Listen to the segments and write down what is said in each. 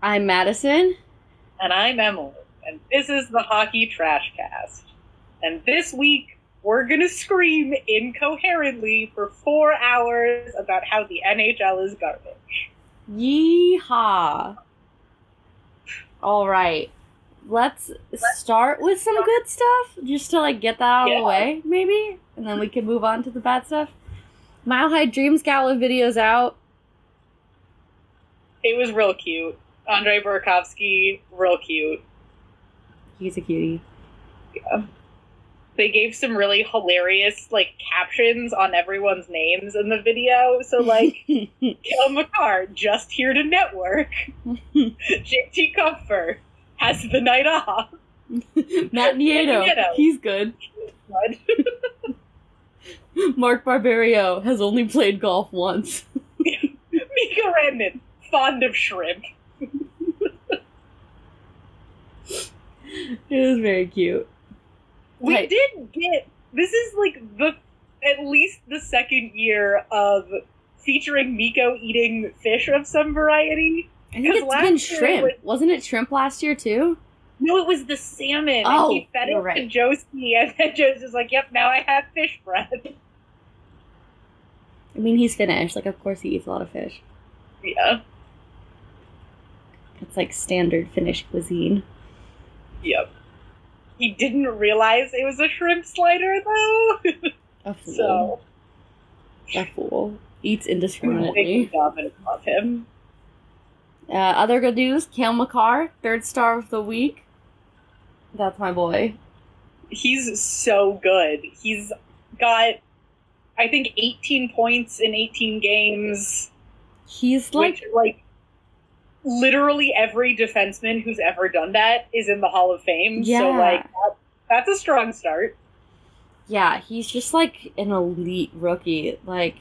I'm Madison. And I'm Emily. And this is the Hockey Trash Cast. And this week, we're going to scream incoherently for four hours about how the NHL is garbage. Yeehaw. All right. Let's start with some good stuff just to like get that out of the way, maybe, and then we can move on to the bad stuff. Mile High Dreams Gala videos out. It was real cute. Andrei Burakovsky, real cute. He's a cutie. Yeah. They gave some really hilarious like captions on everyone's names in the video. So like Cale Makar, just here to network. JT Compher has the night off. Matt Nieto. Nieto. He's good. Mark Barberio has only played golf once. Mikko Rantanen, fond of shrimp. It was very cute. We Right. did get this is like the at least the second year of featuring Mikko eating fish of some variety. I think it's been shrimp. was- Wasn't it shrimp last year too? No, it was the salmon. Oh, and he fed it right. to Josie, and then Josie's like, "Yep, now I have fish bread." I mean, he's Finnish. Like, of course he eats a lot of fish. yeah, It's like standard Finnish cuisine. Yep. He didn't realize it was a shrimp slider though, A fool. so A fool. Eats indiscriminately. dominant of him. Uh, other good news Cale Makar, third star of the week. That's my boy. He's so good. He's got, I think, 18 points in 18 games. He's like, which like literally every defenseman who's ever done that is in the Hall of Fame. Yeah. So like that, that's a strong start. yeah, he's just like an elite rookie. Like,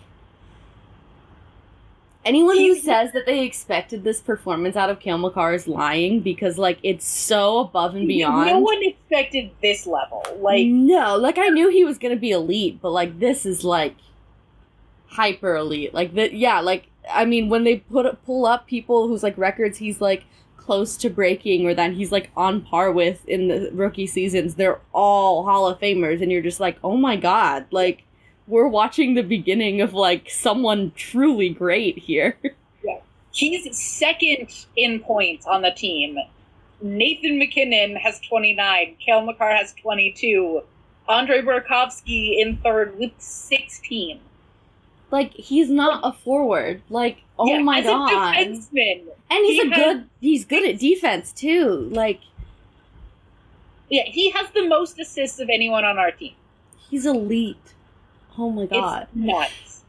anyone who says that they expected this performance out of Cale Makar is lying because, like, it's so above and beyond. No one expected this level. Like no, like I knew he was gonna be elite, but like this is like hyper elite. Like that, yeah. Like I mean, when they put pull up people whose like records he's like close to breaking or that he's like on par with in the rookie seasons, they're all Hall of Famers, and you're just like, oh my god, like we're watching the beginning of like someone truly great here. he's second in points on the team. Nathan MacKinnon has 29. Cale Makar has 22. Andre Burakovsky in third with 16. Like he's not a forward. Like oh Yeah, my as god. A defenseman. And he's He a has- good he's good at defense too. Like Yeah, he has the most assists of anyone on our team. he's elite. Oh my god. It's nuts.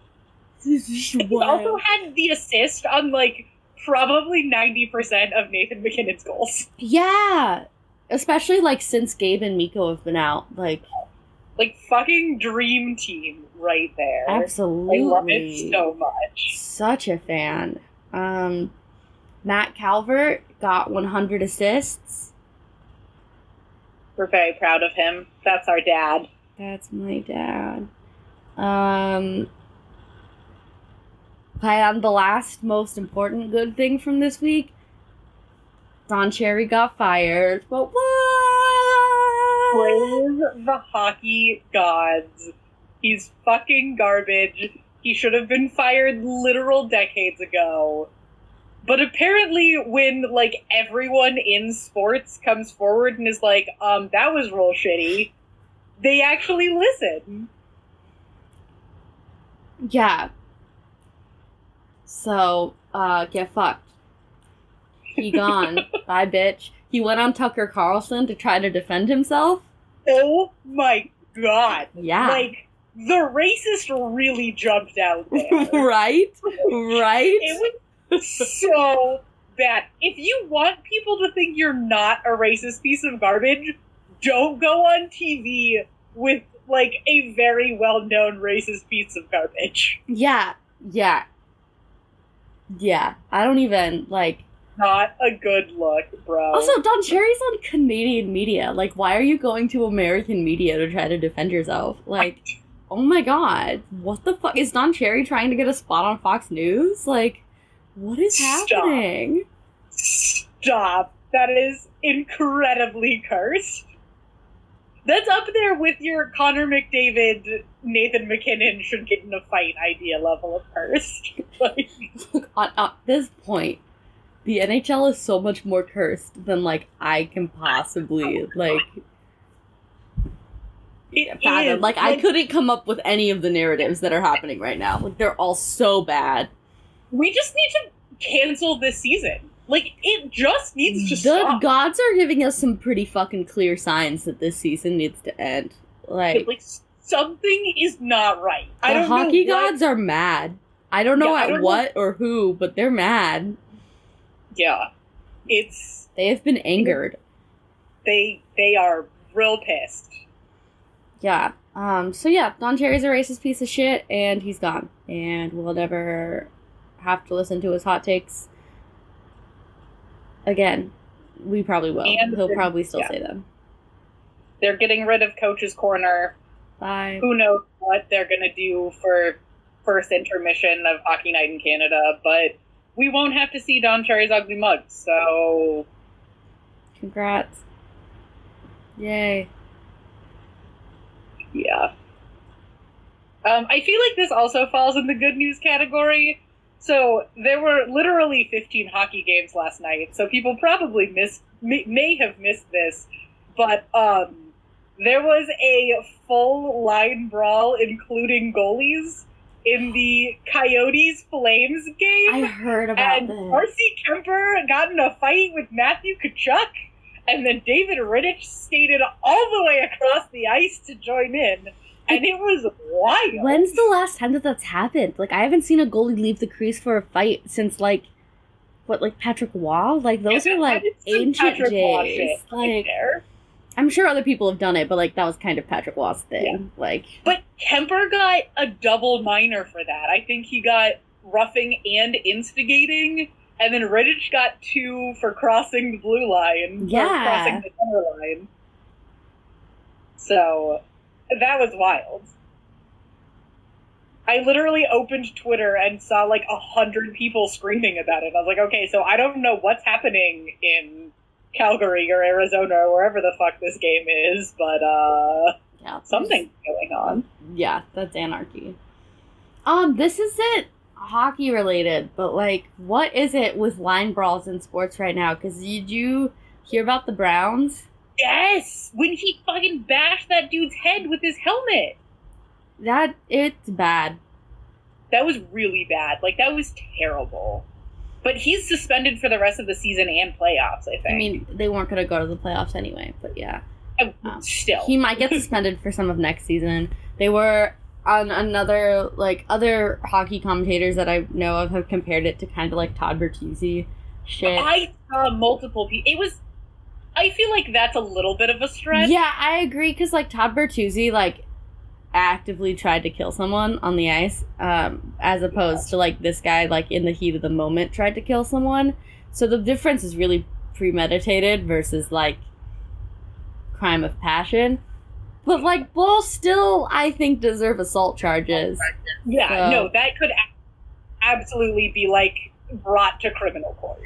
He also had the assist on like probably 90% of Nathan MacKinnon's goals. yeah. Especially like since Gabe and Mikko have been out. Like Like fucking dream team right there. absolutely I love it so much. such a fan. Um Matt Calvert got 100 assists. We're very proud of him. That's our dad. That's my dad. Um and the last most important good thing from this week, Don Cherry got fired. But what? Praise the hockey gods. He's fucking garbage. He should have been fired literal decades ago. But apparently, when like everyone in sports comes forward and is like, um, that was real shitty, they actually listen. Yeah. So, uh, get fucked. He gone. Bye, bitch. He went on Tucker Carlson to try to defend himself. Oh my god. Yeah. Like, the racist really jumped out there. right? Right? It was so bad. If you want people to think you're not a racist piece of garbage, don't go on TV with like a very well known racist piece of garbage. Yeah. Yeah. Yeah. I don't even, like. Not a good look, bro. Also, Don Cherry's on Canadian media. Like, why are you going to American media to try to defend yourself? Like, oh my god. What the fuck? Is Don Cherry trying to get a spot on Fox News? Like, what is Stop. happening? Stop. That is incredibly cursed. That's up there with your Connor McDavid, Nathan MacKinnon should get in a fight idea level of cursed. like, At, at this point, the NHL is so much more cursed than like I can possibly like it fathom. is, Like I couldn't come up with any of the narratives that are happening right now. Like they're all so bad. We just need to cancel this season. Like it just needs to the stop. gods are giving us some pretty fucking clear signs that this season needs to end. Like like something is not right. I the don't hockey know what- gods are mad. I don't know Yeah, at don't know- what or who, but they're mad. Yeah, it's They have been angered. they they are real pissed. Yeah. Um. So yeah, Don Cherry's a racist piece of shit, and he's gone, and we'll never have to listen to his hot takes again. We probably will. And He'll probably still yeah. say them. They're getting rid of Coach's Corner. Bye. Who knows what they're gonna do for first intermission of Hockey Night in Canada, but we won't have to see Don Cherry's ugly mug. So Congrats. Yay. yeah. Um, I feel like this also falls in the good news category. So there were literally 15 hockey games last night, so people probably missed may, may have missed this, but um, there was a full line brawl, including goalies, in the Coyotes Flames game. I heard about and this. Darcy Kuemper got in a fight with Matthew Tkachuk, and then David Rittich skated all the way across the ice to join in, and it was wild. When's the last time that that's happened? Like, I haven't seen a goalie leave the crease for a fight since like, what, like Patrick Roy? Like, those are like ancient Patrick days. shit right Like, there. I'm sure other people have done it, but like that was kind of Patrick Roy's thing. Like, But Kuemper got a double minor for that. I think he got roughing and instigating, and then Rittich got two for crossing the blue line. Yeah. crossing the center line. So that was wild. I literally opened Twitter and saw like a hundred people screaming about it. I was like, okay, so I don't know what's happening in Calgary or Arizona or wherever the fuck this game is, but uh yeah, something's going on. Yeah, that's anarchy. Um, this isn't hockey related, but like, what is it with line brawls in sports right now? Because did you hear about the Browns? Yes, when he fucking bashed that dude's head with his helmet. That it's bad. That was really bad. Like that was terrible. But he's suspended for the rest of the season and playoffs. I think. I mean, they weren't gonna go to the playoffs anyway, but yeah. Uh, um, still, He might get suspended for some of next season. They were on another like other hockey commentators that I know of have compared it to kind of like Todd Bertuzzi shit. I saw multiple people. It was. I feel like that's a little bit of a stretch. Yeah, I agree because like Todd Bertuzzi like actively tried to kill someone on the ice, um, as opposed to like this guy like in the heat of the moment tried to kill someone. So the difference is really premeditated versus like crime of passion. But like both still, I think deserve assault charges. Yeah, So- no, that could a- absolutely be like brought to criminal court.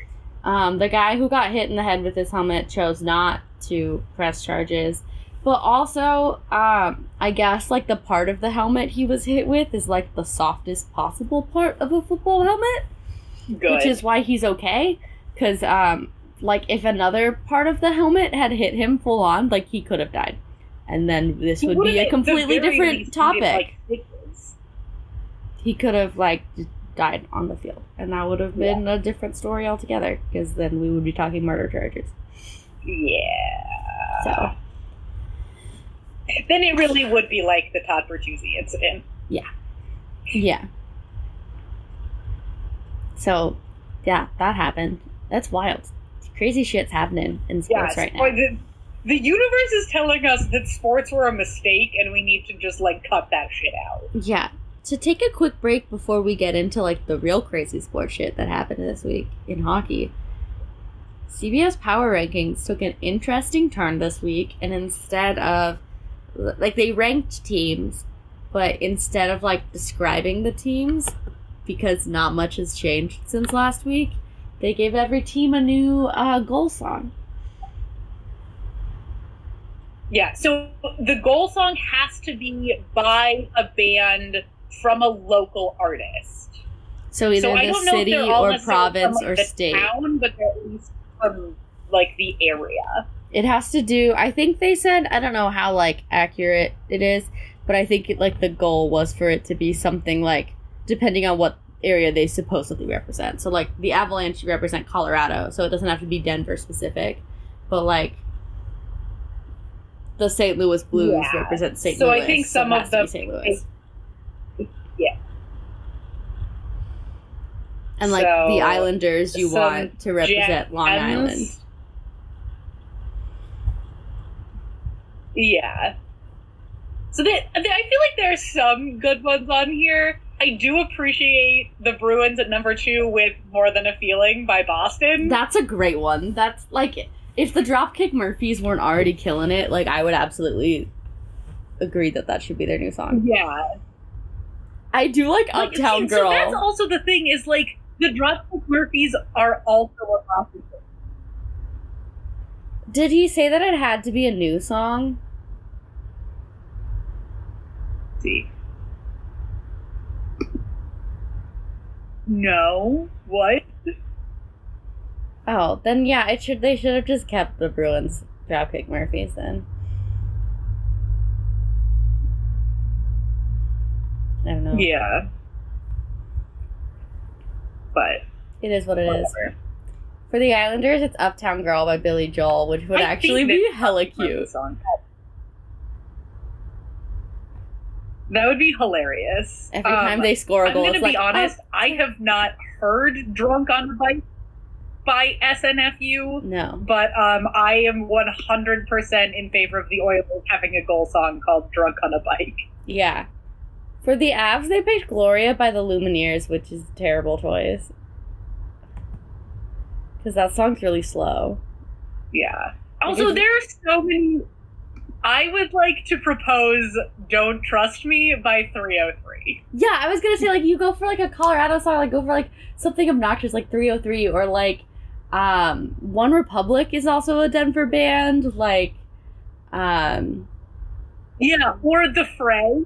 Um, the guy who got hit in the head with his helmet chose not to press charges. But also, um, I guess like the part of the helmet he was hit with is like the softest possible part of a football helmet, Good. which is why he's okay. Because, um, like, if another part of the helmet had hit him full on, like, he could have died. And then this He would be a completely different topic. like, he could have, like, died on the field. And that would have been a different story altogether. Because then we would be talking murder charges. Yeah. So. Then it really would be like the Todd Bertuzzi incident. Yeah. Yeah. So, yeah, that happened. That's wild. Crazy shit's happening in sports right now. the, the universe is telling us that sports were a mistake and we need to just like cut that shit out. Yeah. To take a quick break before we get into like the real crazy sports shit that happened this week in hockey. CBS Power Rankings took an interesting turn this week, and instead of like they ranked teams, but instead of like describing the teams, because not much has changed since last week, they gave every team a new uh, goal song. Yeah, so the goal song has to be by a band from a local artist. So either so the don't know if city or province from, like, or state. town, but they're at least from like the area. It has to do. I think they said. I don't know how like accurate it is, but I think it, like the goal was for it to be something like depending on what area they supposedly represent. So like the Avalanche represent Colorado, so it doesn't have to be Denver specific, but like the St. Louis Blues Yeah. represent St. Louis. So I think some it of has to be them- St. Louis. Yeah. And like the Islanders, you want to represent Long. Island. Yeah. So I feel like there are some good ones on here. I do appreciate the Bruins at number two with "More Than a Feeling" by Boston. That's a great one. That's like if the Dropkick Murphys weren't already killing it, like I would absolutely agree that that should be their new song. yeah, I do like Like, Uptown see, Girl. So that's also the thing is like the Dropkick Murphys are also a prostitute. Did he say that it had to be a new song? See. No. What? Oh, then yeah, it should. They should have just kept the Bruins Dropkick Murphys then. I don't know. Yeah. But It is what it is. For the Islanders, it's Uptown Girl by Billy Joel, which would I actually be hella cute. song. That would be hilarious. Every Um, time they score a goal, I'm gonna it's be like, honest. oh, I have not heard "Drunk on the Bike" by SNFU, no. but um, I am 100 percent in favor of the Oilers having a goal song called "Drunk on a Bike." Yeah. For the Avs, they picked Gloria by the Lumineers, which is a terrible choice. Because that song's really slow. Yeah. Also, there are so many. I would like to propose "Don't Trust Me" by 303. Yeah, I was gonna say, like, you go for, like, a Colorado song, like, go for, like, something obnoxious, like 303, or, like, um, OneRepublic is also a Denver band, like, um, Yeah, or "The Fray."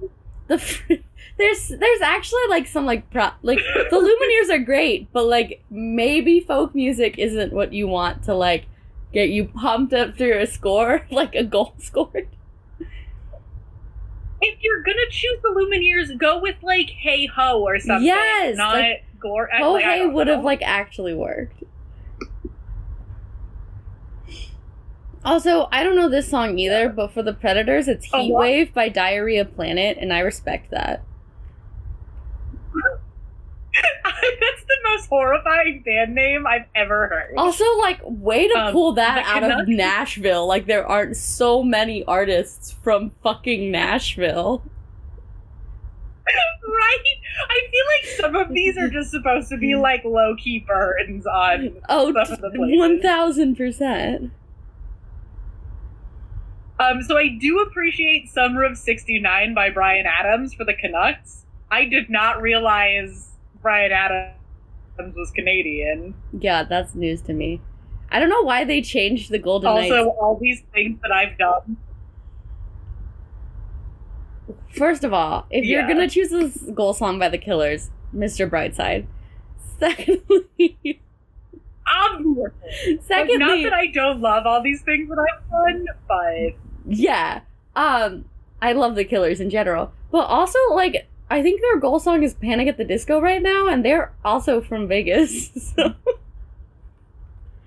the fr- there's there's actually like some like pro like the Lumineers are great, but like maybe folk music isn't what you want to like get you pumped up through a score, like a goal scored. if you're gonna choose the Lumineers, go with like "Hey Ho" or something. Yes, not like, Gore. Oh like, hey would have like actually worked. Also, I don't know this song either, but for the Predators, it's Oh, Heat? Wave by Diarrhea Planet, and I respect that. That's the most horrifying band name I've ever heard. Also, like, way to Um, pull that out of Nashville. Like, there aren't so many artists from fucking Nashville. right? I feel like some of these are just supposed to be like low key burns on. Oh, Some of the one thousand percent. Um, so I do appreciate Summer of '69 by Bryan Adams for the Canucks. I did not realize Bryan Adams was Canadian. Yeah, that's news to me. I don't know why they changed the Golden Also, Knights. all these things that I've done. First of all, if you're gonna choose this goal song by the Killers, Mr. Brightside. Secondly, Obviously. Like, secondly, not that I don't love all these things that I've done, but yeah, um, I love the Killers in general, but also like I think their goal song is "Panic at the Disco" right now, and they're also from Vegas. So.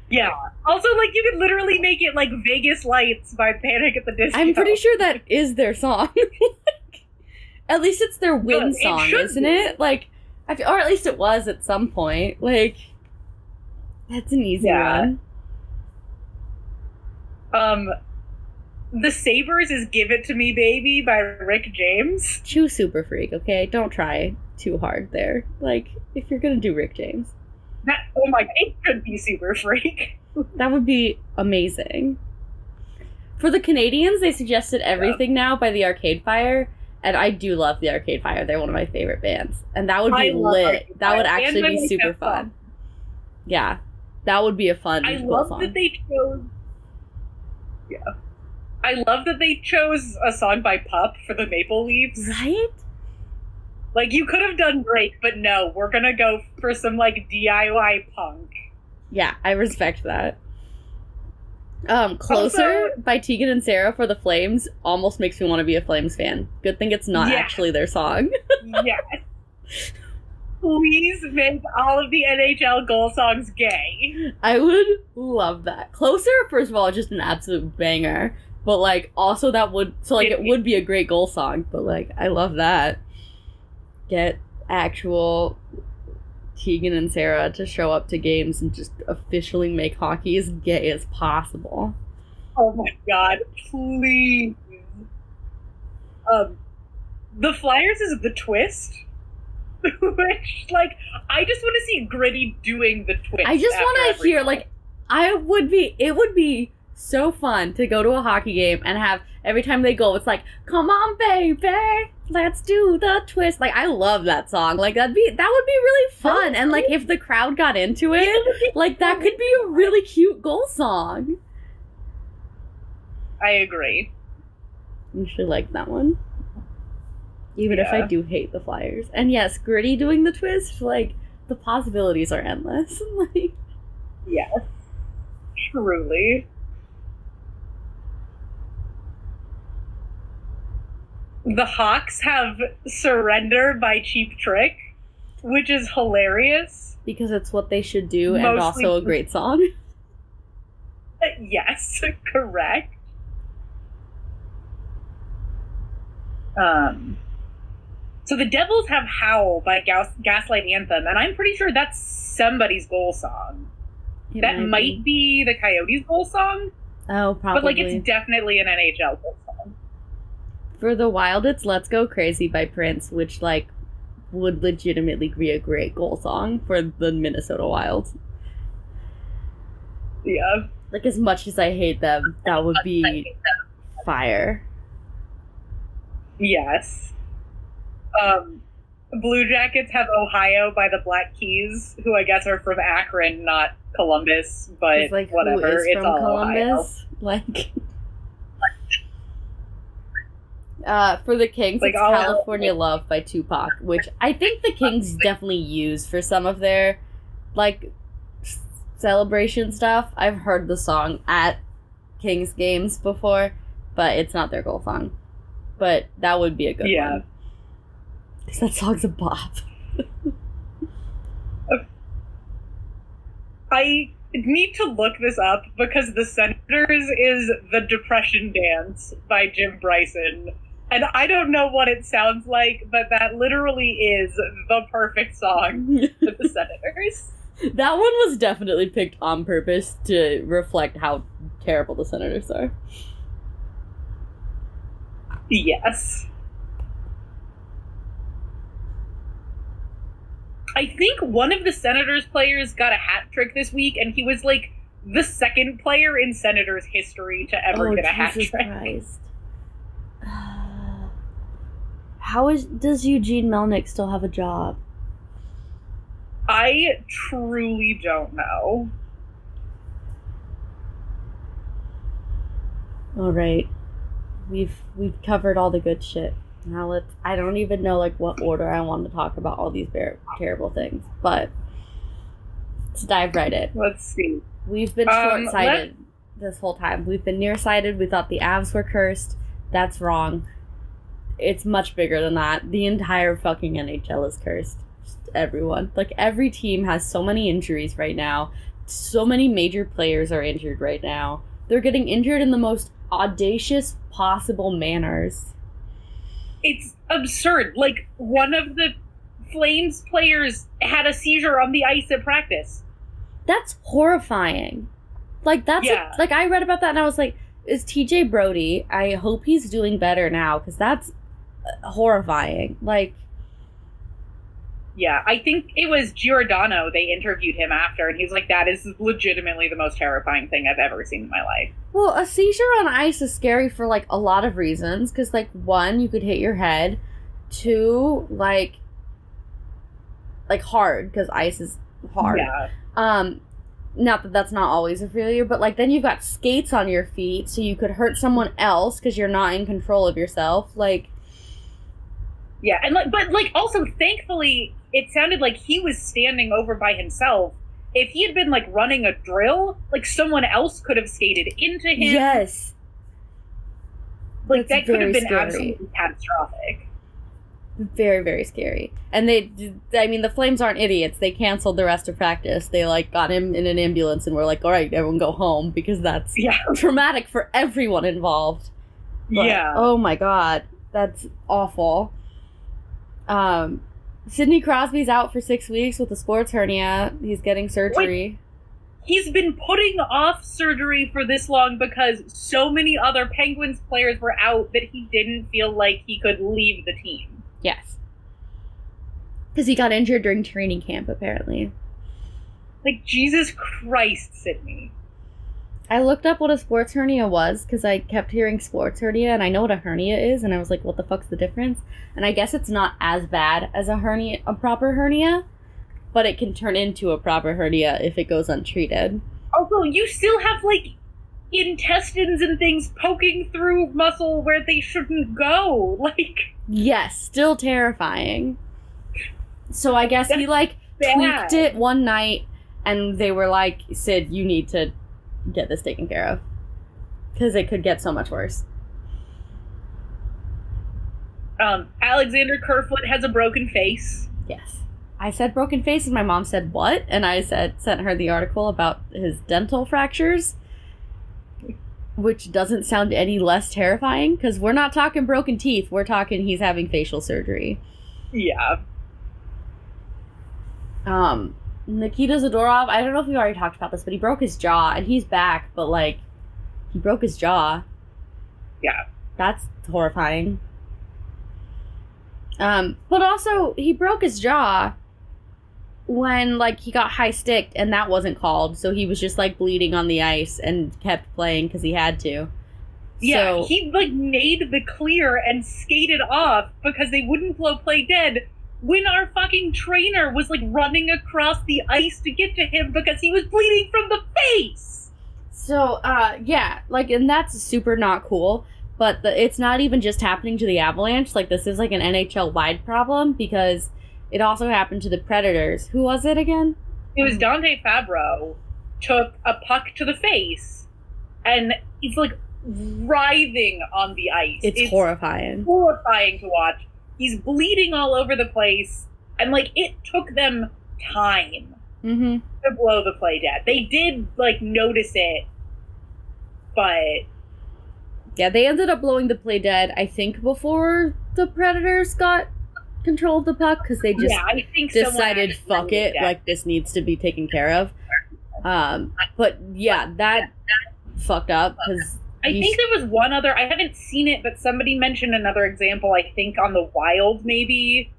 yeah. Also, like you could literally make it like Vegas Lights by Panic at the Disco. I'm pretty sure that is their song. Like, at least it's their win It song, isn't be. it? Like, I feel, or at least it was at some point. Like, that's an easy Yeah. one. Um, The Sabres is "Give It to Me, Baby" by Rick James. Choose Super Freak, okay? Don't try too hard there. Like, if you're gonna do Rick James, That oh my, it could be Super Freak. that would be amazing. For the Canadiens, they suggested Everything Now by the Arcade Fire. And I do love the Arcade Fire. They're one of my favorite bands. And that would be lit. Arcade That would Fire. actually be super fun. fun. Yeah. That would be a fun I love song. that they chose. Yeah, I love that they chose a song by Pup for the Maple Leafs. right? Like you could have done Drake, but no, we're gonna go for some like DIY punk. Yeah, I respect that. Um, Closer Also- by Tegan and Sara for the Flames almost makes me want to be a Flames fan. Good thing it's not Yeah. actually their song. yes. Please make all of the NHL goal songs gay. I would love that. Closer, first of all, just an absolute banger. But like also that would so like it would be a great goal song, but like I love that. Get actual Tegan and Sara to show up to games and just officially make hockey as gay as possible. Oh my god, please. Um, the Flyers is the twist. Which, like, I just want to see Gritty doing the twist. I just want to hear like I would be it would be so fun to go to a hockey game and have every time they go it's like come on baby let's do the twist. Like I love that song. Like that'd be that would be really fun. And like if the crowd got into it like that could be a really cute goal song. I agree. you should like that one. Even if I do hate the Flyers. And yes Gritty doing the twist like the possibilities are endless. Like Yes. Truly. The Hawks have Surrender by Cheap Trick, which is hilarious. because it's what they should do and also a great song Yes, correct. Um, so the Devils have Howl by Gas- Gaslight Anthem, and I'm pretty sure that's somebody's goal song. It that might be the Coyotes' goal song, Oh, probably. but like it's definitely an NHL goal song. For the Wild, it's "Let's Go Crazy" by Prince, which like would legitimately be a great goal song for the Minnesota Wild. Yeah. Like as much as I hate them, that would be fire. Yes. Um, Blue Jackets have Ohio by the Black Keys, who I guess are from Akron, not Columbus, but It's like whatever. it's from all Ohio. Columbus? Like. Uh, for the Kings, Like it's California Love by Tupac, which I think the Kings definitely use for some of their like celebration stuff. I've heard the song at Kings games before, but it's not their goal song. But that would be a good Yeah. one. Because that song's a bop. I need to look this up because The Senators is The Depression Dance by Jim Bryson. And I don't know what it sounds like, but that literally is the perfect song for the Senators. that one was definitely picked on purpose to reflect how terrible the Senators are. Yes. I think one of the Senators players got a hat trick this week, and he was like the second player in Senators history to ever oh, get a hat trick. Christ. How is does Eugene Melnyk still have a job? I truly don't know. All right, we've we've covered all the good shit. Now let's. I don't even know like what order I want to talk about all these very terrible things, but let's dive right in. Let's see. We've been Um, short sighted this whole time. We've been nearsighted. We thought the Avs were cursed. That's wrong. It's much bigger than that. The entire fucking NHL is cursed. Just everyone. Like every team has so many injuries right now. So many major players are injured right now. They're getting injured in the most audacious possible manners. It's absurd. Like one of the Flames players had a seizure on the ice at practice. That's horrifying. Like that's a- like I read about that and I was like, is TJ Brodie? I hope he's doing better now because that's horrifying. Like, Yeah, I think it was Giordano. They interviewed him after, and he was like, "That is legitimately the most terrifying thing I've ever seen in my life." well, a seizure on ice is scary for like a lot of reasons. Because like one, you could hit your head. Two, like, like hard because ice is hard. Yeah, Um, not that that's not always a failure, but like then you've got skates on your feet, so you could hurt someone else because you're not in control of yourself. Like, Yeah, and like, but like, also, thankfully, it sounded like he was standing over by himself. If he had been like running a drill, like someone else could have skated into him. yes, like that's that could have been scary. absolutely catastrophic. very very scary. And they, I mean, the Flames aren't idiots. They canceled the rest of practice. They like got him in an ambulance and were like, "All right, everyone go home," because that's Yeah, traumatic for everyone involved. But, yeah. Oh my god, that's awful. Um, Sidney Crosby's out for six weeks with a sports hernia. He's getting surgery. He's been putting off surgery for this long because so many other Penguins players were out that he didn't feel like he could leave the team. Yes, because he got injured during training camp. Apparently, Like Jesus Christ, Sidney. I looked up what a sports hernia was because I kept hearing sports hernia, and I know what a hernia is, and I was like, "What the fuck's the difference?" And I guess it's not as bad as a hernia, a proper hernia, but it can turn into a proper hernia if it goes untreated. Also, you still have like intestines and things poking through muscle where they shouldn't go. Like Yes, still terrifying. So I guess he like bad. tweaked it one night and they were like, Sid, you need to get this taken care of. Because it could get so much worse. Um, Alexander Kerfoot has a broken face. Yes. I said broken face and my mom said what? And I said sent her the article about his dental fractures. Which doesn't sound any less terrifying because we're not talking broken teeth. We're talking he's having facial surgery. Yeah. Um, Nikita Zadorov, I don't know if we already talked about this, but he broke his jaw and he's back, but like, he broke his jaw. Yeah. That's horrifying. Um, but also, he broke his jaw when, like, he got high sticked and that wasn't called, so he was just, like, bleeding on the ice and kept playing because he had to. Yeah, So- he like made the clear and skated off because they wouldn't blow play dead when our fucking trainer was like running across the ice to get to him because he was bleeding from the face. So, uh, yeah, like, and that's super not cool. But the, it's not even just happening to the Avalanche. Like, this is like an NHL wide problem because it also happened to the Predators. Who was it again? It was Dante Fabro took a puck to the face and he's like writhing on the ice. It's, horrifying. horrifying to watch. He's bleeding all over the place and like it took them time Mm-hmm. to blow the play dead. They did like notice it, but Yeah, they ended up blowing the play dead, I think, before the Predators got control of the puck because they just yeah, I think decided, fuck it, dead. like, this needs to be taken care of. Um, but yeah, that fucked up because I you think there was one other. I haven't seen it, but somebody mentioned another example. I think on the Wild, maybe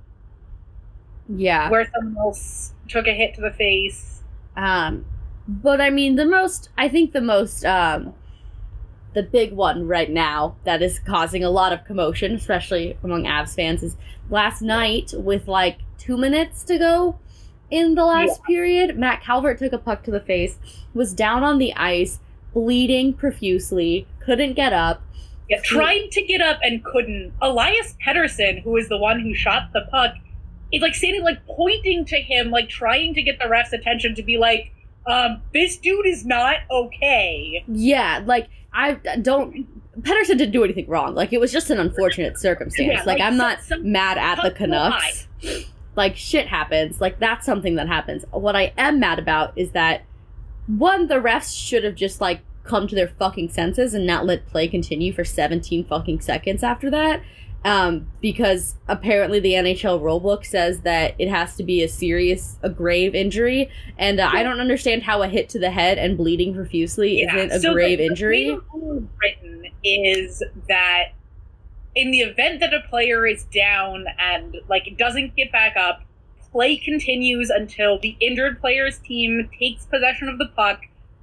yeah. where someone else took a hit to the face. Um, but I mean, the most, I think the most, um, the big one right now that is causing a lot of commotion, especially among Avs fans, is last night with like two minutes to go in the last period. Matt Calvert took a puck to the face, was down on the ice, bleeding profusely, couldn't get up. Yeah, tried to get up and couldn't. Elias Pettersson, who is the one who shot the puck, is like standing, like pointing to him, like trying to get the ref's attention to be like, um, "This dude is not okay." Yeah, like I don't. Pettersson didn't do anything wrong. Like it was just an unfortunate circumstance. Yeah, like, like, I'm not some mad at the Canucks. Like shit happens. Like that's something that happens. What I am mad about is that one, the refs should have just like come to their fucking senses and not let play continue for 17 fucking seconds after that. Um, because apparently the NHL rulebook says that it has to be a serious, a grave injury, and uh, I don't understand how a hit to the head and bleeding profusely isn't a so grave the injury. the written is that in the event that a player is down and like doesn't get back up, play continues until the injured player's team takes possession of the puck,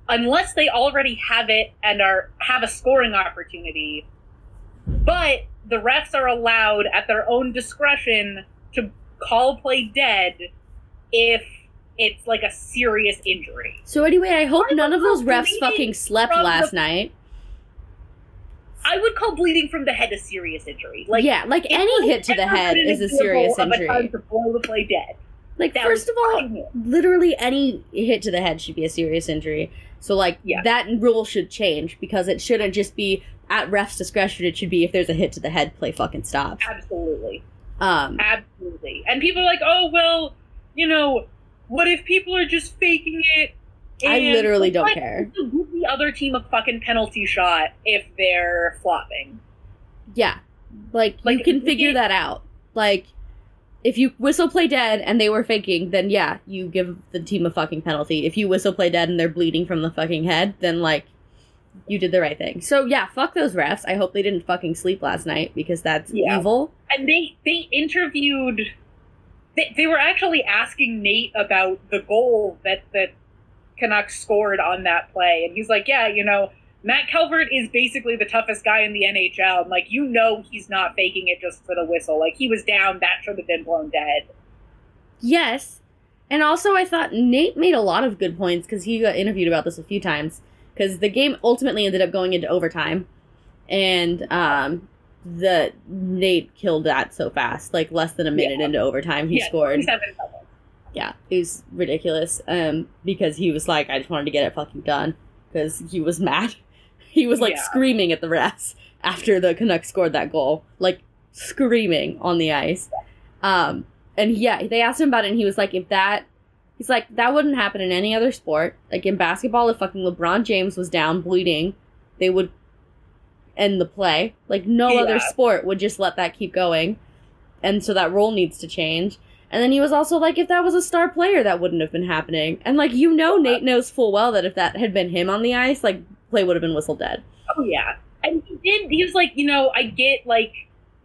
unless they already have it and are have a scoring opportunity. But the refs are allowed at their own discretion to call play dead if it's like a serious injury. So anyway, I hope none of those refs fucking slept from the- last night. I would call bleeding from the head a serious injury. Like yeah, like any hit to the head is a serious of a time injury. to blow the play dead. Like That first of all, literally any hit to the head should be a serious injury. So like Yeah. that rule should change because it shouldn't just be at ref's discretion. It should be if there's a hit to the head, play fucking stops. absolutely, Um, absolutely. And people are like, oh well, you know, what if people are just faking it? I literally don't care. Give the other team a fucking penalty shot if they're flopping. Yeah, like, like you can figure that out. Like if you whistle play dead and they were faking, then yeah, you give the team a fucking penalty. If you whistle play dead and they're bleeding from the fucking head, then like you did the right thing. So yeah, fuck those refs. I hope they didn't fucking sleep last night because that's Yeah. evil. and they they interviewed they, they were actually asking Nate about the goal that that Canucks scored on that play and he's like yeah you know Matt Calvert is basically the toughest guy in the NHL and like you know he's not faking it just for the whistle like he was down that should have been blown dead Yes. And also, I thought Nate made a lot of good points because he got interviewed about this a few times. Because the game ultimately ended up going into overtime, and um, the Nate killed that so fast, like less than a minute Yeah. into overtime, he yeah, scored. 27 seconds. Yeah, it was ridiculous. Um, because he was like, I just wanted to get it fucking done because he was mad. He was like Yeah. screaming at the refs after the Canucks scored that goal, like screaming on the ice. Um, and yeah, they asked him about it, and he was like, if that, he's like, that wouldn't happen in any other sport. Like in basketball, if fucking LeBron James was down bleeding, they would end the play. Like no Yeah. other sport would just let that keep going. And so that rule needs to change. And then he was also like, if that was a star player, that wouldn't have been happening. And like, you know, Nate knows full well that if that had been him on the ice, like, play would have been whistled dead. Oh yeah, and he did. He was like, you know, I get like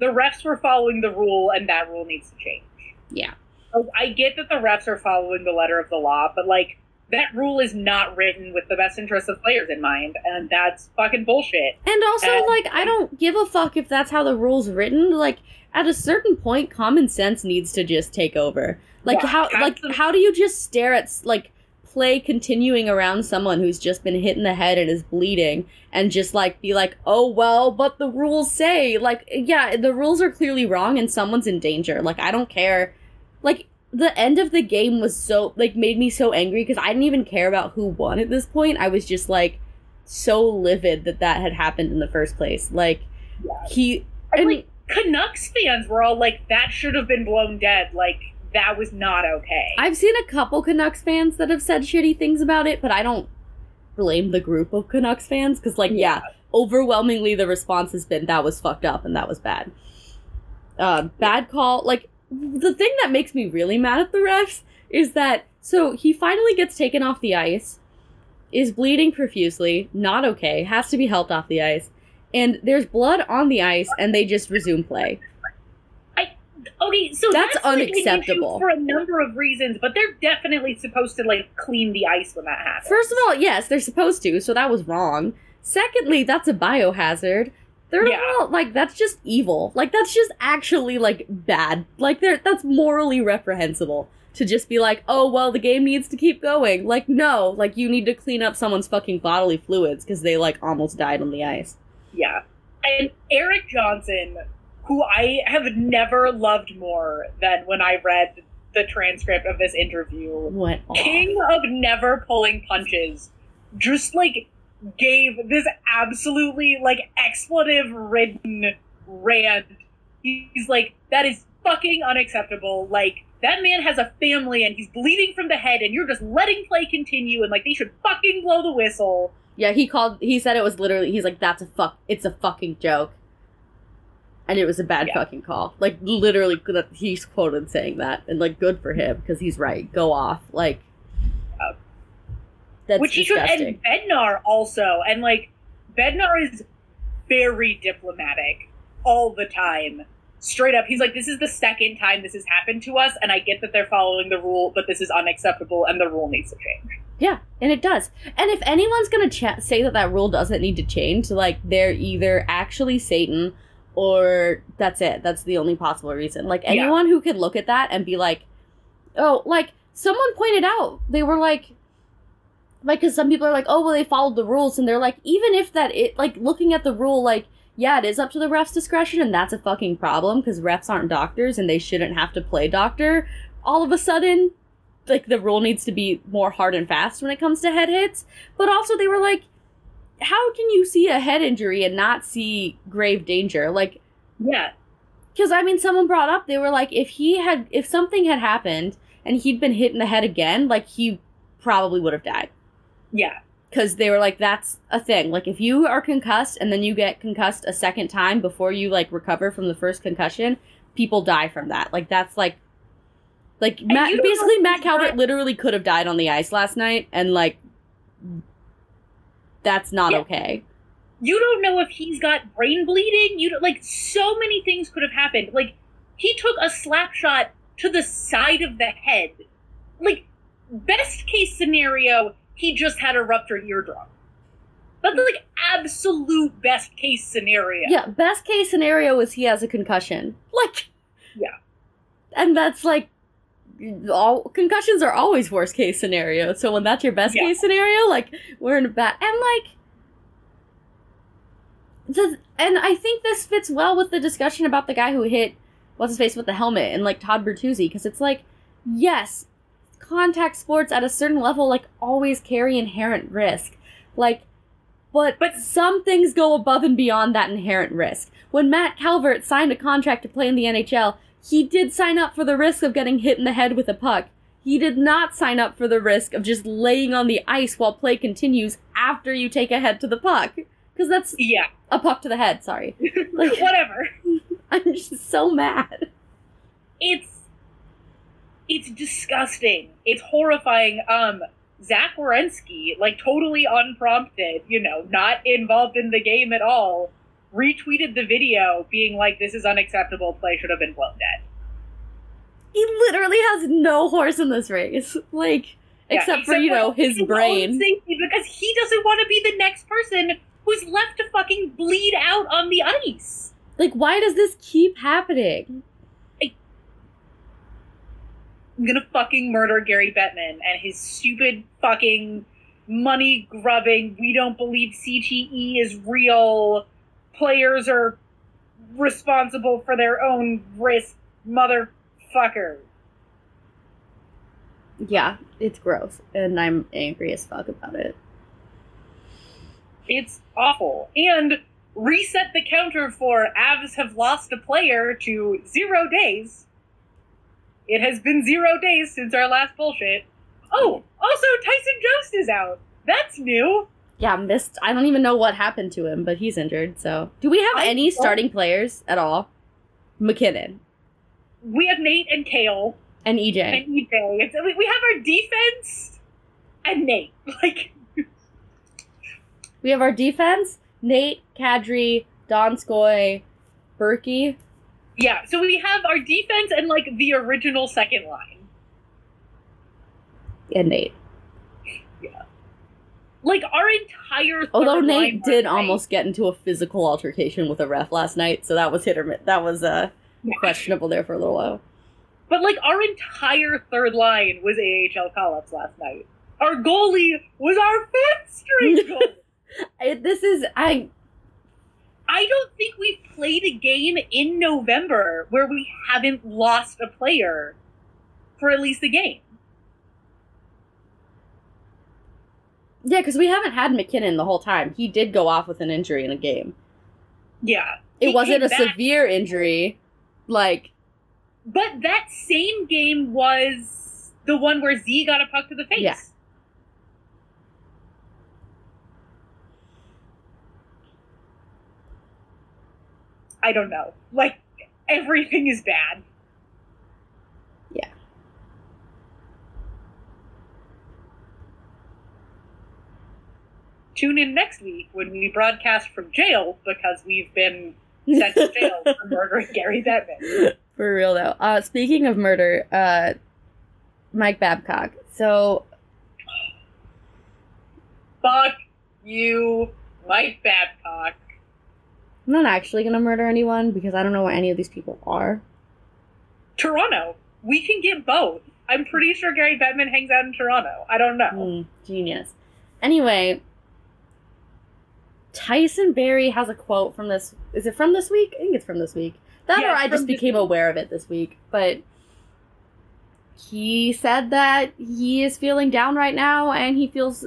the refs were following the rule, and that rule needs to change. Yeah. Like, I get that the refs are following the letter of the law, but like that rule is not written with the best interests of players in mind, and that's fucking bullshit. And also, And- like, I don't give a fuck if that's how the rule's written. Like, at a certain point, common sense needs to just take over. Like, Yeah, how, like, how do you just stare at, like, play continuing around someone who's just been hit in the head and is bleeding and just, like, be like, oh, well, but the rules say, like, yeah, the rules are clearly wrong and someone's in danger. Like, I don't care. Like, the end of the game was so, like, made me so angry because I didn't even care about who won at this point. I was just, like, so livid that that had happened in the first place. Like, Yeah. he And like Canucks fans were all like, that should have been blown dead. Like that was not okay. I've seen a couple Canucks fans that have said shitty things about it, but I don't blame the group of Canucks fans because, like, yeah. overwhelmingly the response has been that was fucked up and that was bad. Uh, bad call. Like the thing that makes me really mad at the refs is that so he finally gets taken off the ice, is bleeding profusely, not okay, has to be helped off the ice, and there's blood on the ice, and they just resume play. I Okay, so That's that's, like, unacceptable. for a number of reasons, but they're definitely supposed to like clean the ice when that happens. First of all, yes, they're supposed to, so that was wrong. Secondly, that's a biohazard. Yeah. of all, like that's just evil. Like that's just actually like bad. Like there that's morally reprehensible to just be like, "Oh, well, the game needs to keep going." Like no, like you need to clean up someone's fucking bodily fluids cuz they like almost died on the ice. Yeah. And Erik Johnson, who I have never loved more than when I read the transcript of this interview, What? king of never pulling punches, just like gave this absolutely like expletive ridden rant. He's like, that is fucking unacceptable. Like, that man has a family and he's bleeding from the head and you're just letting play continue and like they should fucking blow the whistle. Yeah, he called he said it was literally he's like that's a fuck it's a fucking joke. And it was a bad Yeah. fucking call. Like literally he's quoted saying that and like good for him because he's right. Go off. Like that's which he should disgusting. and Bednar also. And like Bednar is very diplomatic all the time. Straight up, he's like, "This is the second time this has happened to us, and I get that they're following the rule, but this is unacceptable, and the rule needs to change." Yeah, and it does. And if anyone's gonna say that that rule doesn't need to change, like they're either actually Satan or that's it. That's the only possible reason. Like Yeah. anyone who could look at that and be like, "Oh, like someone pointed out they were like like because some people are like oh well they followed the rules and they're like even if that it like looking at the rule like yeah it is up to the ref's discretion and that's a fucking problem because refs aren't doctors and they shouldn't have to play doctor all of a sudden like the rule needs to be more hard and fast when it comes to head hits but also they were like how can you see a head injury and not see grave danger like Yeah. because I mean, someone brought up they were like, if he had, if something had happened and he'd been hit in the head again, like he probably would have died. Yeah. Because they were like, that's a thing. Like if you are concussed and then you get concussed a second time before you like recover from the first concussion, people die from that. Like that's like, like Matt, basically Matt Calvert that- literally could have died on the ice last night, and like, that's not Yeah. okay. You don't know if he's got brain bleeding. You don't, like so many things could have happened. Like he took a slap shot to the side of the head. Like best case scenario, he just had a ruptured eardrum. That's like absolute best case scenario. Yeah, best case scenario is he has a concussion. Like, Yeah. and that's like all concussions are always worst case scenario. So when that's your best Yeah. case scenario, like we're in a bad and like the and I think this fits well with the discussion about the guy who hit what's his face with the helmet and like Todd Bertuzzi because it's like yes, contact sports at a certain level like always carry inherent risk. Like but, But- some things go above and beyond that inherent risk. When Matt Calvert signed a contract to play in the NHL, he did sign up for the risk of getting hit in the head with a puck. He did not sign up for the risk of just laying on the ice while play continues after you take a head to the puck. Because that's Yeah. a puck to the head, sorry. Like, Whatever. I'm just so mad. it's it's disgusting. It's horrifying. Um, Zach Werenski, like totally unprompted, you know, not involved in the game at all, retweeted the video, being like, "This is unacceptable. Play should have been blown dead." He literally has no horse in this race. Like, Yeah, except for, you know, his brain. because he doesn't want to be the next person who's left to fucking bleed out on the ice. Like, why does this keep happening? I'm gonna fucking murder Gary Bettman and his stupid fucking money grubbing. We don't believe CTE is real. Players are responsible for their own risk, motherfucker. Yeah, it's gross. And I'm angry as fuck about it. It's awful. And reset the counter for Avs have lost a player to zero days. It has been zero days since our last bullshit. Oh, also Tyson Jost is out. That's new. Yeah, missed. I don't even know what happened to him, but he's injured. So, do we have I any starting players at all? MacKinnon We have Nate and Cale and EJ. and EJ. It's, we we have our defense and Nate. Like, We have our defense: Nate, Kadri, Donskoy, Berkey. Yeah. So we have our defense and like the original second line. and Nate. Yeah. Like our entire. Although third line Nate did night- almost get into a physical altercation with a ref last night, so that was hit or miss. That was uh, Yeah. questionable there for a little while. But like our entire third line was AHL call-ups last night. Our goalie was our fifth string goalie. This is I. I don't think we've played a game in November where we haven't lost a player for at least a game. Yeah, because we haven't had MacKinnon the whole time. He did go off with an injury in a game. Yeah. It wasn't a back, severe injury, like But that same game was the one where Z got a puck to the face. Yeah. I don't know. Like everything is bad. Yeah. Tune in next week when we broadcast from jail because we've been sent to jail for murdering Gary Bettman. for real though. Uh, speaking of murder, uh, Mike Babcock. So Fuck you, Mike Babcock. I'm not actually gonna murder anyone because I don't know what any of these people are. Toronto. We can get both. I'm pretty sure Gary Bettman hangs out in Toronto. I don't know. Mm, genius. Anyway, Tyson Barrie has a quote from this. Is it from this week? I think it's from this week. That Yeah, or I just became week. aware of it this week. But he said that he is feeling down right now and he feels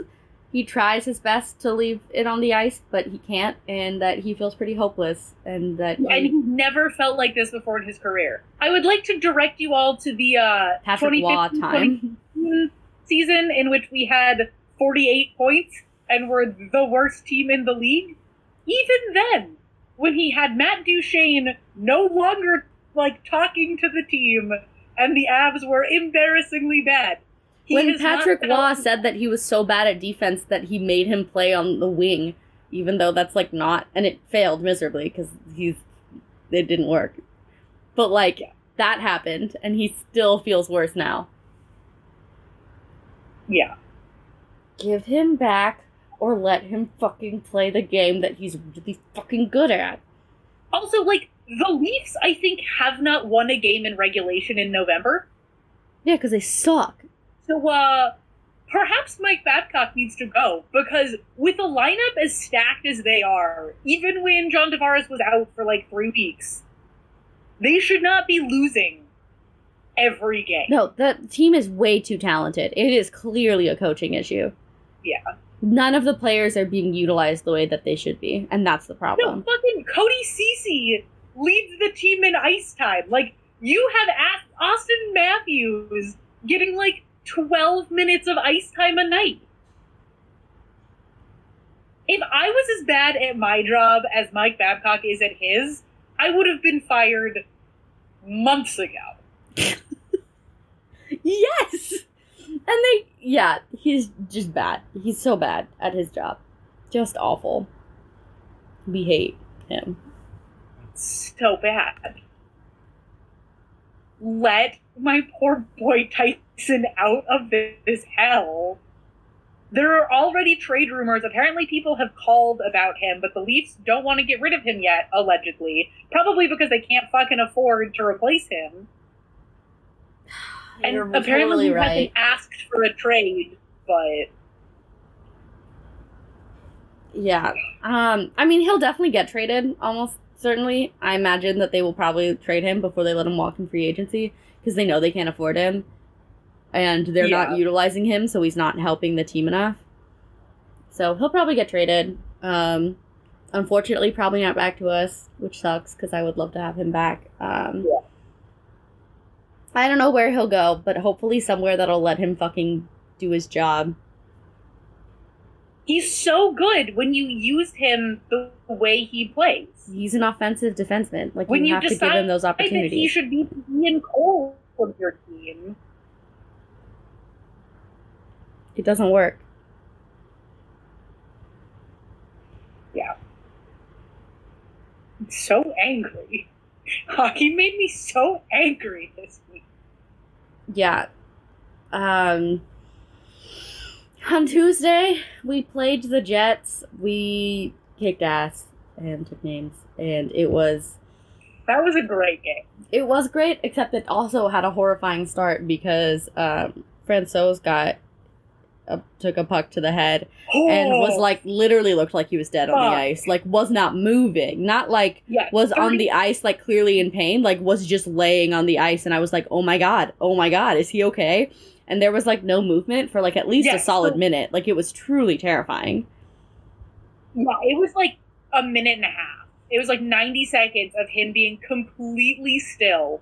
he tries his best to leave it on the ice, but he can't, and that he feels pretty hopeless and that he, And he never felt like this before in his career. I would like to direct you all to the uh, Patrick 2015 time. season in which we had 48 points and were the worst team in the league. Even then, when he had Matt Duchene no longer like talking to the team and the Avs were embarrassingly bad. He when Patrick Roy said that he was so bad at defense that he made him play on the wing, even though that's like not, and it failed miserably because he's it didn't work. But like that happened, and he still feels worse now. Yeah. Give him back, or let him fucking play the game that he's really fucking good at. Also, like, the Leafs, I think, have not won a game in regulation in November. Yeah, because they suck. So, uh, perhaps Mike Babcock needs to go because with a lineup as stacked as they are, even when John Tavares was out for like three weeks, they should not be losing every game. No, the team is way too talented. It is clearly a coaching issue. Yeah. None of the players are being utilized the way that they should be, and that's the problem. No, fucking Cody Ceci leads the team in ice time. Like, you have Auston Matthews getting like 12 minutes of ice time a night. If I was as bad at my job as Mike Babcock is at his, I would have been fired months ago. Yes! And they, yeah, he's just bad. He's so bad at his job. Just awful. We hate him. So bad. Let my poor boy Tyson out of this hell. There are already trade rumors. Apparently, people have called about him, but the Leafs don't want to get rid of him yet, allegedly. Probably because they can't fucking afford to replace him. And You're apparently, totally he right. hasn't asked for a trade, but Yeah. Um, I mean, he'll definitely get traded, almost certainly. I imagine that they will probably trade him before they let him walk in free agency because they know they can't afford him. And they're Yeah. not utilizing him, so he's not helping the team enough. So he'll probably get traded. Um, unfortunately, probably not back to us, which sucks because I would love to have him back. Um, Yeah. I don't know where he'll go, but hopefully somewhere that'll let him fucking do his job. He's so good when you use him the way he plays. He's an offensive defenseman. Like When you you have to give him those opportunities. Think he should be Ian Cole of your team. It doesn't work. Yeah. I'm so angry. Hockey made me so angry this week. Yeah. Um on Tuesday we played the Jets. We kicked ass and took names and it was That was a great game. it was great except it also had a horrifying start because um Francouz got took a puck to the head and was Oh, like literally looked like he was dead on the ice. Like was not moving. Not like yeah, was on the ice like clearly in pain like was just laying on the ice and i was like oh my god oh my god is he okay and there was like no movement for like at least a solid minute. Like it was truly terrifying. Yeah, it was like a minute and a half. It was like 90 seconds of him being completely still.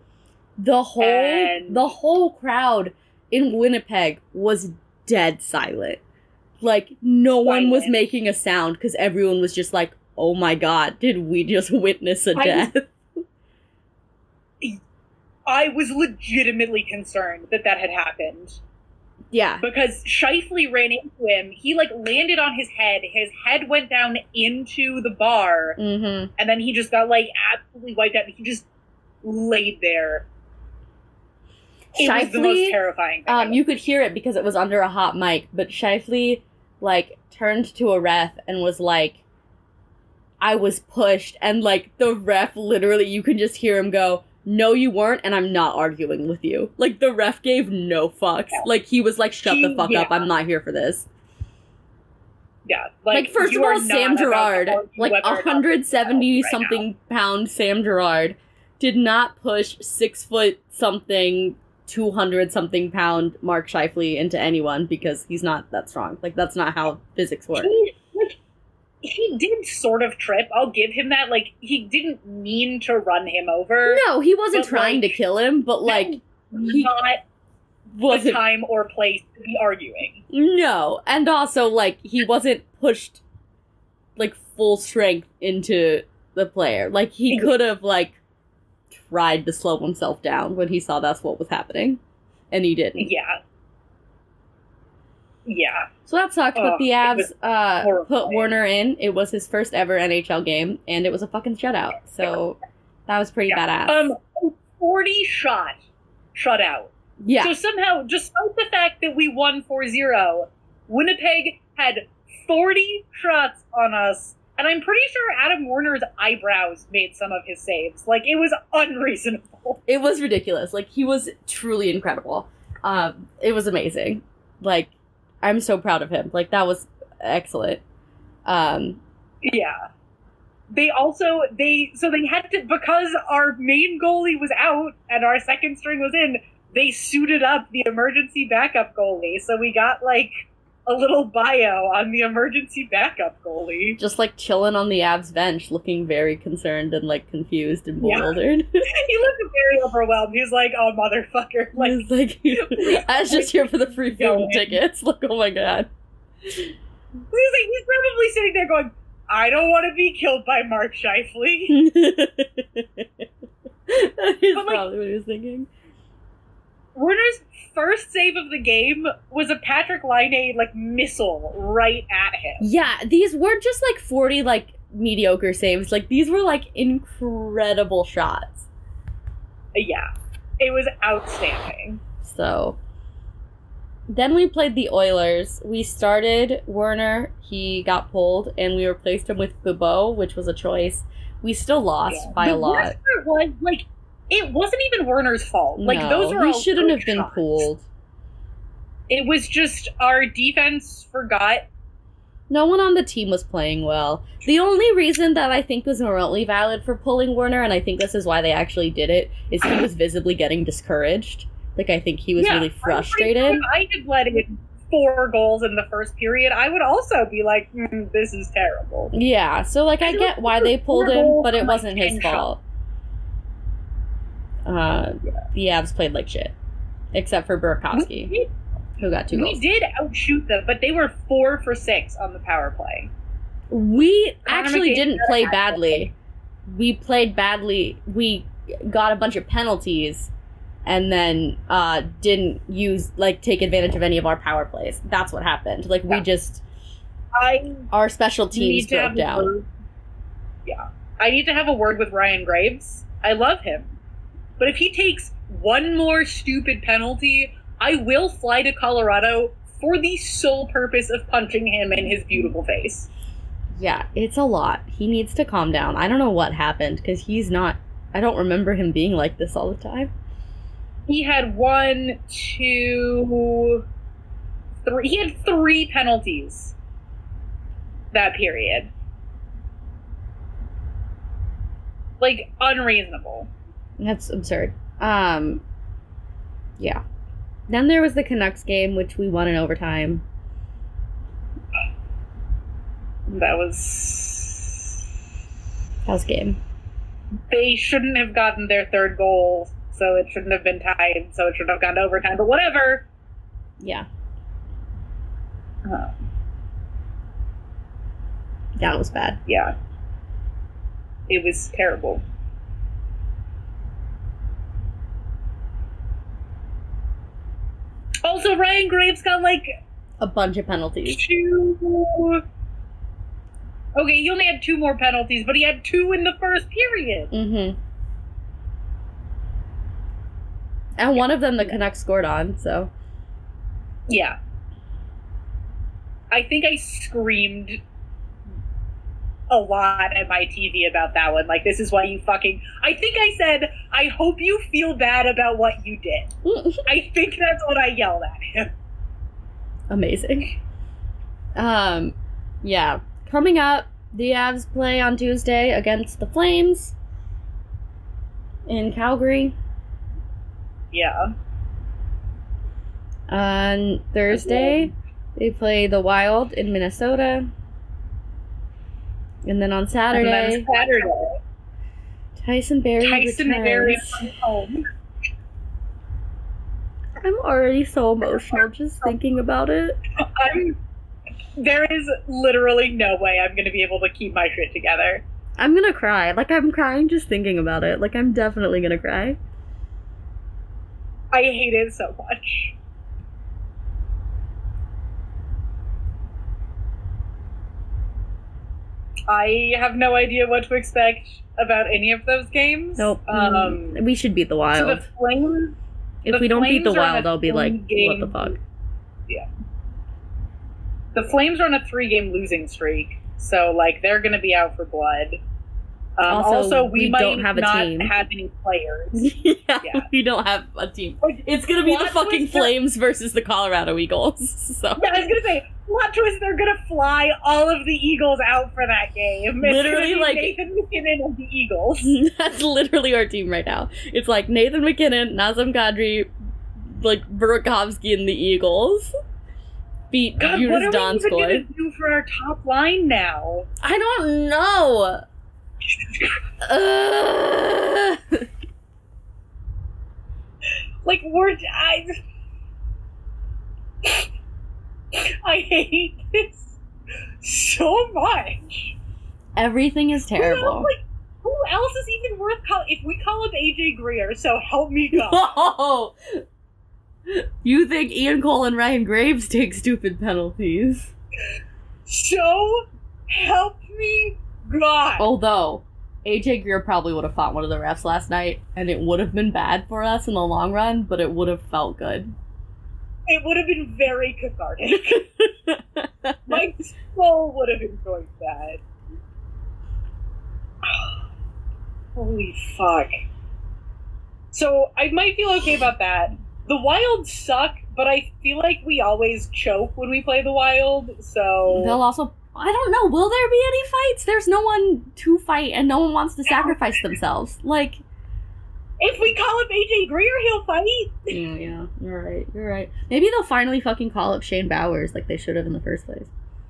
the whole And- the whole crowd in winnipeg was dead silent. Like no one was making a sound because everyone was just like oh my god did we just witness a I was- death I was legitimately concerned that that had happened. yeah because Scheifele ran into him. He like landed on his head. His head went down into the bar, mm-hmm and then he just got like absolutely wiped out. He just laid there. It was the most terrifying. Thing. Um, you could hear it because it was under a hot mic, but Scheifele like turned to a ref and was like, "I was pushed," and like the ref literally, you can just hear him go, no, you weren't, and I'm not arguing with you. Like the ref gave no fucks. Yeah. Like he was like, shut the He- fuck up. I'm not here for this. Yeah, Like, first of all, Sam Girard, like whether or 170 right now. something pound Sam Girard, did not push six foot something, 200 something pound Mark Scheifele into anyone because he's not that strong. Like that's not how physics work. Like, he did sort of trip. I'll give him that. Like, he didn't mean to run him over. No, he wasn't trying to kill him, but like he not a wasn't time or place to be arguing. No, and also like he wasn't pushed like full strength into the player. Like he could have like tried to slow himself down when he saw that's what was happening, and he didn't. Yeah. Yeah. So that sucked. But the Avs uh, put Werner in. It was his first ever NHL game, and it was a fucking shutout. So that was pretty Yeah. badass. Um, 40 shot shutout. yeah, So somehow, despite the fact that we won 4 0, Winnipeg had 40 shots on us. And I'm pretty sure Adam Werner's eyebrows made some of his saves. Like, it was unreasonable. it was ridiculous. Like he was truly incredible. Um, it was amazing. Like I'm so proud of him. Like that was excellent. Um, Yeah. They also they so they had to because our main goalie was out and our second string was in, they suited up the emergency backup goalie. So we got like a little bio on the emergency backup goalie. just like chilling on the Avs bench, looking very concerned and like confused and Yeah. bewildered. he looked very overwhelmed. Oh, he was like, "Oh motherfucker!" Like, He's like, I was just here for the free film tickets. Like, oh my god. he's like, he's probably sitting there going, "I don't want to be killed by Mark Scheifele." that is But, like- probably what he was thinking. Werner's first save of the game was a Patrik Laine like missile right at him. Yeah, these weren't just like 40 like mediocre saves. Like these were like incredible shots. Yeah, it was outstanding. So then we played the Oilers. We started Werner, he got pulled, and we replaced him with Bibeau, which was a choice. We still lost Yeah. by the a lot. worst part was like it wasn't even Werner's fault. Like no, those he all shouldn't have been shots. pulled. It was just our defense forgot. No one on the team was playing well. The only reason that I think was remotely valid for pulling Werner, and I think this is why they actually did it, is he was visibly getting discouraged. Like I think he was Yeah, really frustrated. sure I had let in four goals in the first period, I would also be like, "Mm, "This is terrible." Yeah, so like I He get why they pulled him, but it wasn't his 10 fault. Uh, the Avs played like shit, except for Burakovsky, We, who got two we goals. did outshoot them, but they were four for six on the power play. We actually didn't play badly. We played badly. We got a bunch of penalties, and then uh, didn't use like take advantage of any of our power plays. That's what happened. Like we just I our special teams broke down. Yeah, I need to have a word with Ryan Graves. I love him, but if he takes one more stupid penalty, I will fly to Colorado for the sole purpose of punching him in his beautiful face. Yeah, it's a lot. He needs to calm down. I don't know what happened because he's not. I don't remember him being like this all the time. He had one, two, three. He had three penalties that period. Like unreasonable. That's absurd. Um, yeah. Then there was the Canucks game, which we won in overtime. That was. House game. They shouldn't have gotten their third goal, so it shouldn't have been tied, so it shouldn't have gone to overtime, but whatever. Yeah, Uh, that was bad. yeah. It was terrible. Also, Ryan Graves got like A bunch of penalties. two. Okay, he only had two more penalties, but he had two in the first period. Mm-hmm. And one of them the Canucks scored on, so Yeah. I think I screamed a lot at my TV about that one. Like, this is why you fucking. I think I said, I hope you feel bad about what you did. I think that's what I yelled at him. Amazing. Um, yeah. Coming up, the Avs play on Tuesday against the Flames in Calgary. Yeah. On Thursday, they play the Wild in Minnesota. And then on Saturday, then Saturday, Tyson Barrie Tyson. Barrie home. I'm already so emotional just thinking about it. I'm. There is literally no way I'm going to be able to keep my shit together. I'm gonna cry. Like I'm crying just thinking about it. Like I'm definitely gonna cry. I hate it so much. I have no idea what to expect about any of those games. Nope. Um, Mm, we should beat the so Wild. the Flames, if the we don't beat the Flames are on Wild, I'll be like, what the fuck? Yeah. The Flames are on a three-game losing streak, so like they're going to be out for blood. Um, Also, also, we, we might don't have a not team. have any players. yeah, Yeah. we don't have a team. It's gonna be the fucking Flames versus the Colorado Eagles. So Yeah, I was gonna say, plot twist, they're gonna fly all of the Eagles out for that game. Literally, like- Nathan MacKinnon of the Eagles. that's literally our team right now. It's like Nathan MacKinnon, Nazem Kadri, like Burakovsky and the Eagles beat God, what Judas are we even Donskoy. gonna do for our top line now? I don't know. Ugh. Like we're I, I hate this so much. Everything is Who else, terrible. like, who else is even worth call? If we call up AJ Greer, so help me God. Oh, you think Ian Cole and Ryan Graves take stupid penalties? so help me God. Although AJ Greer probably would have fought one of the refs last night, and it would have been bad for us in the long run, but it would have felt good. It would have been very cathartic. My soul would have enjoyed that. Holy fuck. So I might feel okay about that. The Wild suck, but I feel like we always choke when we play the Wild, so They'll also. I don't know. Will there be any fights? There's no one to fight, and no one wants to sacrifice themselves. Like, if we call up AJ Greer, he'll fight. yeah, yeah, you're right. You're right. Maybe they'll finally fucking call up Shane Bowers like they should have in the first place.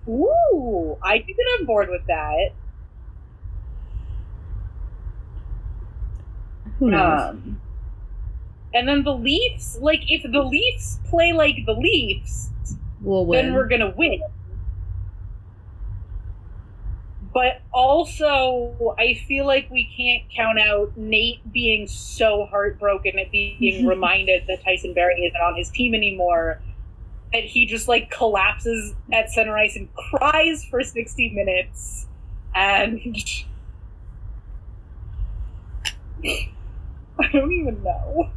Ooh, I could get on board with that. Who knows? Um, and then the Leafs, like if the Leafs play like the Leafs, we'll win. then we're gonna win. But also, I feel like we can't count out Nate being so heartbroken at being reminded that Tyson Barrie isn't on his team anymore that he just like collapses at center ice and cries for 60 minutes. And I don't even know.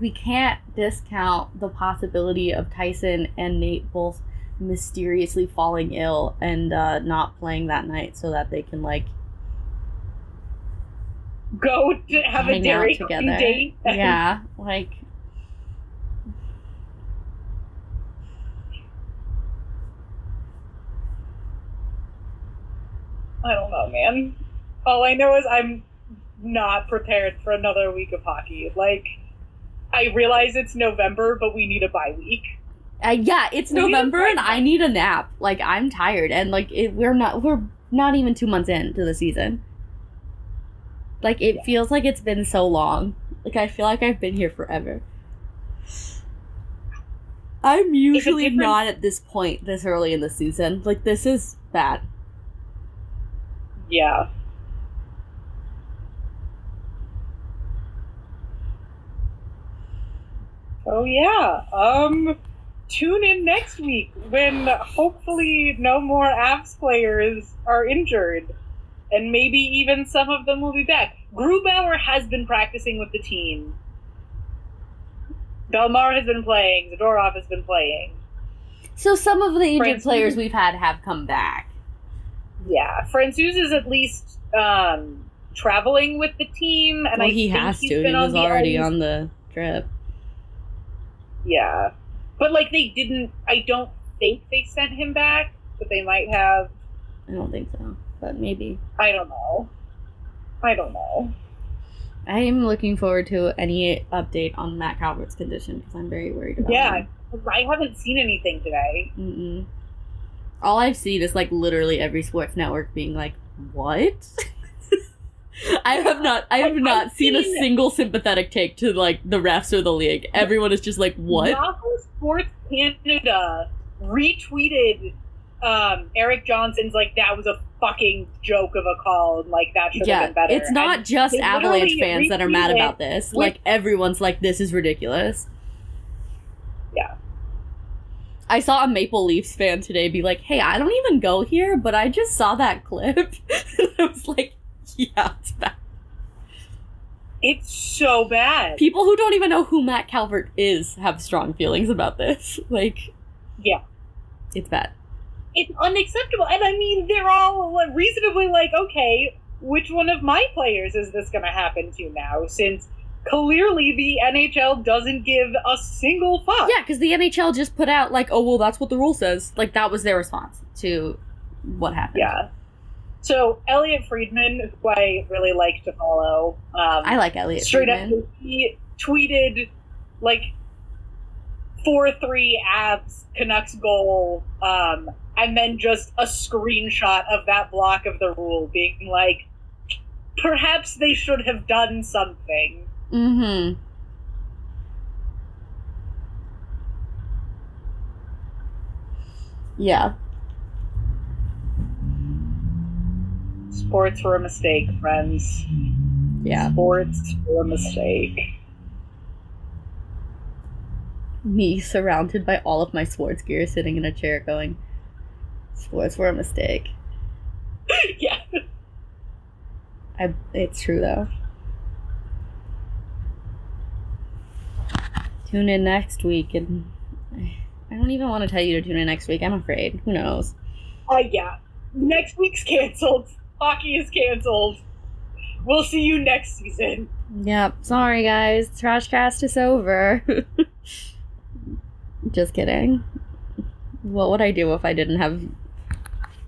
we can't discount the possibility of Tyson and Nate both mysteriously falling ill and uh, not playing that night so that they can like Go to have a Dairy together. Date. yeah, like I don't know, man. All I know is I'm not prepared for another week of hockey. Like, I realize it's November, but we need a bye week. Uh, yeah, it's We November and. I need a nap. Like I'm tired and like it, we're not we're not even 2 months into the season. Like it Yeah. feels like it's been so long. Like I feel like I've been here forever. I'm usually different- not at this point this early in the season. Like this is bad. Yeah. Oh yeah. Um tune in next week when hopefully no more Avs players are injured. And maybe even some of them will be back. Grubauer has been practicing with the team. Bellemare has been playing. Zadorov has been playing. So some of the injured Francis- players we've had have come back. Yeah, Francouz is at least um, traveling with the team, and well, I he think has he's to. He was already ice. on the trip. Yeah, but like they didn't. I don't think they sent him back, but they might have. I don't think so, but maybe. I don't know. I don't know. I am looking forward to any update on Matt Calvert's condition because I'm very worried about Yeah, him. I haven't seen anything today. Mm-mm. All I've seen is like literally every sports network being like, "What?" I have not. I have Like, not I've seen a single sympathetic take to like the refs or the league. Everyone is just like, "What?" Yahoo Sports Canada retweeted um, Erik Johnson's like that was a fucking joke of a call and like that should have been better. it's not And just Avalanche fans that are mad about this. with- Like everyone's like, "This is ridiculous." Yeah. I saw a Maple Leafs fan today be like, "Hey, I don't even go here, but I just saw that clip." and I was like, "Yeah, it's bad." it's so bad. People who don't even know who Matt Calvert is have strong feelings about this. Like, Yeah. it's bad. It's unacceptable. And I mean, they're all reasonably like, okay, which one of my players is this going to happen to now? Since clearly the NHL doesn't give a single fuck. Yeah, because the NHL just put out like, "Oh, well, that's what the rule says." Like that was their response to what happened. Yeah. So Elliotte Friedman, who I really like to follow, um, I like Elliotte. straight Friedman. up he tweeted like four three Avs Canucks goal, um, and then just a screenshot of that block of the rule being like, perhaps they should have done something. Mm-hmm. Yeah. Sports were a mistake, friends. Yeah. Sports were a mistake. Me surrounded by all of my sports gear sitting in a chair going, sports were a mistake. yeah. I, it's true though. Tune in next week and I don't even want to tell you to tune in next week. I'm afraid. Who knows? Uh, yeah. Next week's canceled. Hockey is canceled. We'll see you next season. Yep. Sorry guys. Trashcast is over. Just kidding. What would I do if I didn't have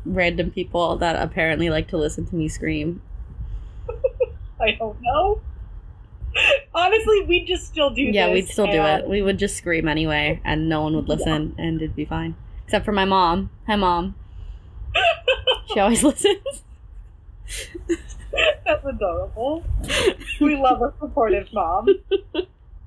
random people that apparently like to listen to me scream? I don't know. Honestly, we'd just still do Yeah, we'd still do it. We would just scream anyway, and no one would listen, and it'd be fine. Except for my mom. Hi, mom. She always listens. That's adorable. We love a supportive mom.